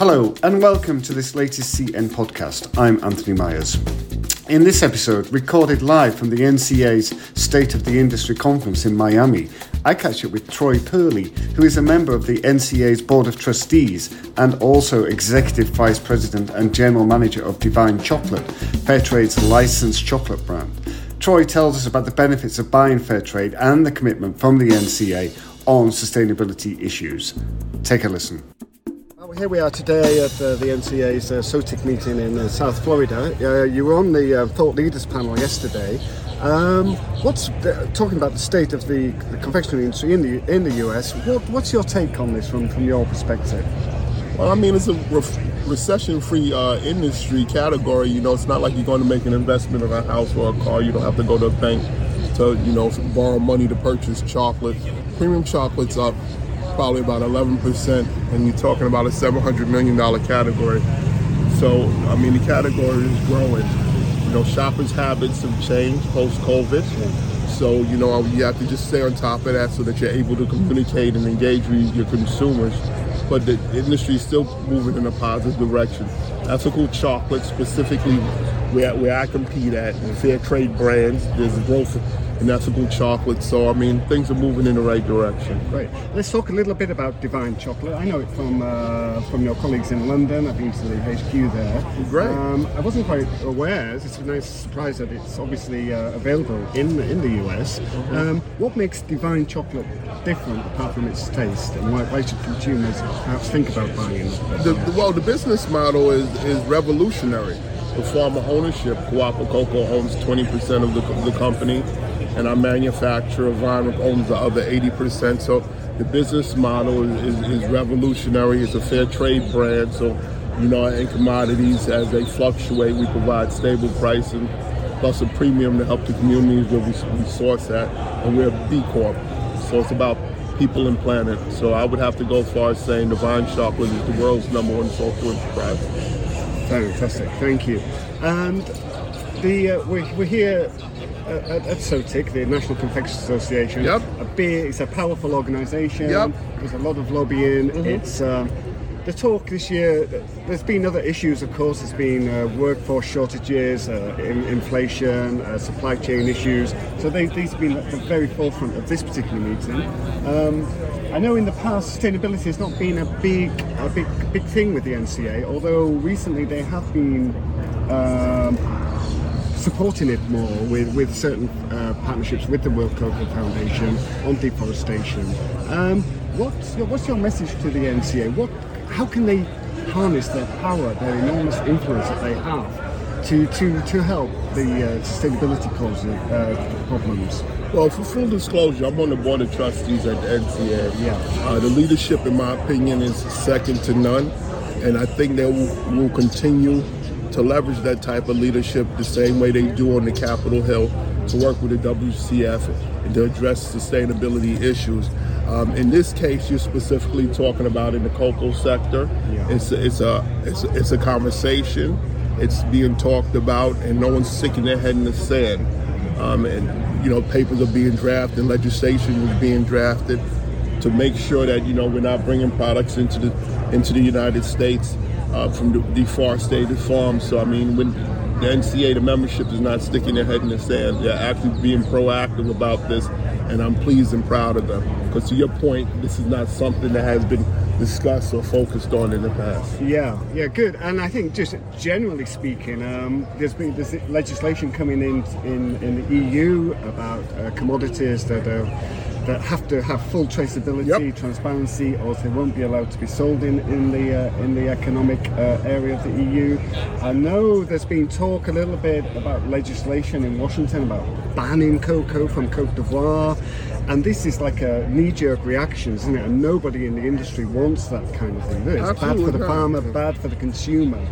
Hello, and welcome to this latest CN podcast. I'm Anthony Myers. In this episode, recorded live from the NCA's State of the Industry conference in Miami, I catch up with Troy Purley, who is a member of the NCA's Board of Trustees and also Executive Vice President and General Manager of Divine Chocolate, Fairtrade's licensed chocolate brand. Troy tells us about the benefits of buying Fairtrade and the commitment from the NCA on sustainability issues. Take a listen. Here we are today at uh, the NCA's uh, SOTIC meeting in uh, South Florida. Uh, you were on the uh, Thought Leaders panel yesterday. Um, what's talking about the state of the, the, confectionery industry in the in the US? What, what's your take on this from, from your perspective? Well, I mean, it's a re- recession-free uh, industry category. You know, it's not like you're going to make an investment in a house or a car. You don't have to go to a bank to you know borrow money to purchase chocolate. Premium chocolate's up probably about 11%, and you're talking about a $700 million category. So, I mean, the category is growing. You know, shoppers' habits have changed post COVID. So, you know, you have to just stay on top of that so that you're able to communicate and engage with your consumers. But the industry is still moving in a positive direction. Ethical chocolate, specifically where, where I compete at, fair trade brands, there's growth and ethical chocolate. So, I mean, things are moving in the right direction. Great. Let's talk a little bit about Divine Chocolate. I know it from uh, from your colleagues in London. I've been to the HQ there. Great. Um, I wasn't quite aware. It's a nice surprise that it's obviously uh, available in in the US. Mm-hmm. Um, what makes Divine Chocolate different apart from its taste, and why, why should consumers perhaps think about buying it? The, the, well, the business model is is revolutionary. The farmer ownership, Kuapa Kokoo owns 20% of the, the company and our manufacturer, Vivani, owns the other 80%. So the business model is, is, is, revolutionary. It's a fair trade brand. So, you know, in commodities, as they fluctuate, we provide stable pricing plus a premium to help the communities where we, we source at. And we're a B Corp. So it's about people and planet. So I would have to go far as saying Divine Chocolate is the world's number one social enterprise. Fantastic, thank you. And the uh, we're, we're here at, at SOTIC, the National Confectioners Association. Yep. A big, it's a powerful organisation. Yep. There's a lot of lobbying. Mm-hmm. It's um, the talk this year. There's been other issues, of course. There's been uh, workforce shortages, uh, in, inflation, uh, supply chain issues. So they, these have been at the very forefront of this particular meeting. Um, I know in the past sustainability has not been a big, a big, big thing with the NCA. Although recently they have been. Um, supporting it more with, with certain uh, partnerships with the World Cocoa Foundation on deforestation. Um, what's, your, what's your message to the NCA? What, how can they harness their power, their enormous influence that they have to, to, to help the uh, sustainability causes, uh, problems? Well, for full disclosure, I'm on the board of trustees at the NCA. Yeah. Uh, the leadership, in my opinion, is second to none, and I think they will, will continue to leverage that type of leadership the same way they do on the Capitol Hill to work with the WCF and to address sustainability issues. Um, in this case, you're specifically talking about in the cocoa sector. Yeah. It's, a, it's, a, it's, a, it's a conversation. It's being talked about, and no one's sticking their head in the sand. Um, and you know, papers are being drafted, legislation is being drafted to make sure that you know we're not bringing products into the into the United States uh, from the deforested farms. So I mean, when the NCA, the membership is not sticking their head in the sand, they're actually being proactive about this, and I'm pleased and proud of them. Because to your point, this is not something that has been discussed or focused on in the past. Yeah, yeah, good. And I think just generally speaking, um, there's been there's legislation coming in in, in the EU about uh, commodities that are that have to have full traceability, yep. transparency, or they won't be allowed to be sold in in the uh, in the economic uh, area of the EU. I know there's been talk a little bit about legislation in Washington about banning cocoa from Cote d'Ivoire. And this is like a knee-jerk reaction, isn't it? And nobody in the industry wants that kind of thing. It's Absolutely bad for the farmer, bad for the consumer.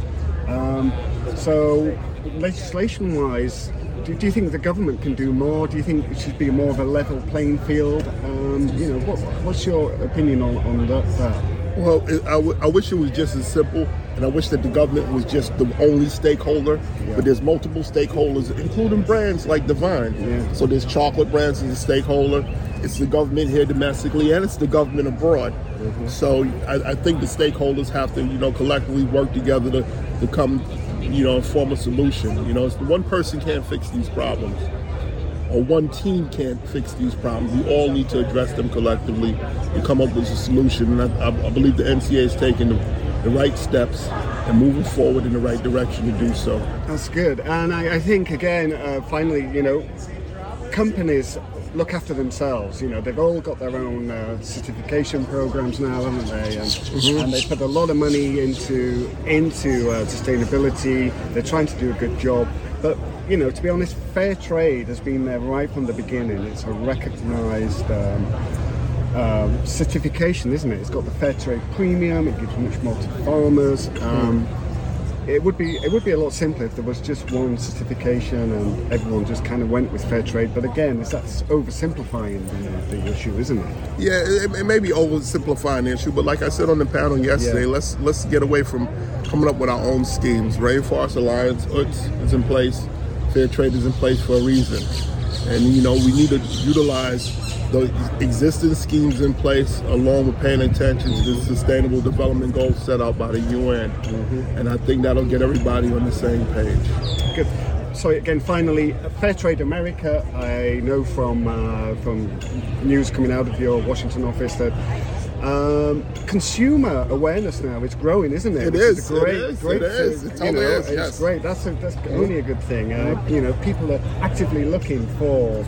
Um, so, legislation-wise, do, do, you think the government can do more? Do you think it should be more of a level playing field? Um, you know, what, what's your opinion on, on that? that? Well, I, w- I wish it was just as simple, and I wish that the government was just the only stakeholder. Yeah. But there's multiple stakeholders, including brands like Divine. Yeah. So there's chocolate brands as a stakeholder. it's the government here domestically and it's the government abroad. Mm-hmm. So I, I, think the stakeholders have to, you know, collectively work together to, to come, you know, form a solution. You know, one person can't fix these problems or one team can't fix these problems. We all need to address them collectively and come up with a solution. And I, I believe the NCA is taking the, the, right steps and moving forward in the right direction to do so. That's good. And I, I think, again, uh, finally, you know, companies look after themselves. You know, they've all got their own uh, certification programs now, haven't they? And, mm-hmm. and, they put a lot of money into into uh, sustainability. They're trying to do a good job, but you know, to be honest, fair trade has been there right from the beginning. It's a recognised um, um, certification, isn't it? It's got the fair trade premium. It gives much more to farmers. Um, it would be it would be a lot simpler if there was just one certification and everyone just kind of went with fair trade. But again, that's oversimplifying the, the issue, isn't it? Yeah, it, it, may be oversimplifying the issue, but like I said on the panel yesterday, yeah. let's let's get away from coming up with our own schemes. Rainforest Alliance UTZ is in place fair trade is in place for a reason. And, you know, we need to utilize the existing schemes in place along with paying attention to the sustainable development goals set out by the UN. Mm-hmm. And I think that'll get everybody on the same page. Good. So again, finally, Fair Trade America. I know from uh, from news coming out of your Washington office that um, consumer awareness now is growing, isn't it? It is. Is great, it is. Great it is. It totally know, is. Yes. It's great. That's a, that's only a good thing. Uh, you know, people are actively looking for.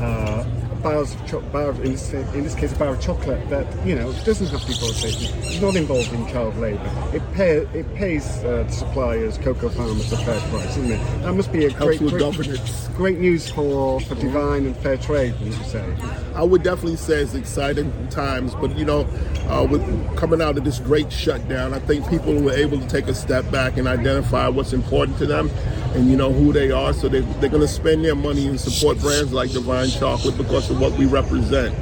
Uh, bars of cho- bar of, in, this, in this case a bar of chocolate that you know doesn't have deforestation. It's not involved in child labour. It pay, it pays uh, suppliers, cocoa farmers a fair price, isn't it? That must be a great, great, great, news for, for Divine and fair trade, would you say? I would definitely say it's exciting times, but you know, uh, with coming out of this great shutdown, I think people were able to take a step back and identify what's important to them and you know who they are. So they, they're going to spend their money and support brands like divine Chocolate because of what we represent.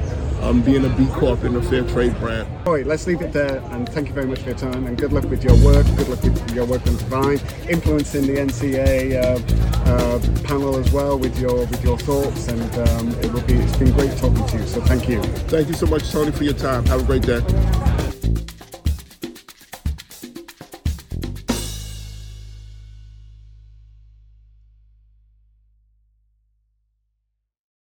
Um, being a B Corp and a fair trade brand. All right, let's leave it there. And thank you very much for your time. And good luck with your work. Good luck with your work on Divine, influencing the NCA uh, uh, panel as well with your with your thoughts. And um, it will be it's been great talking to you. So thank you. Thank you so much, Tony, for your time. Have a great day.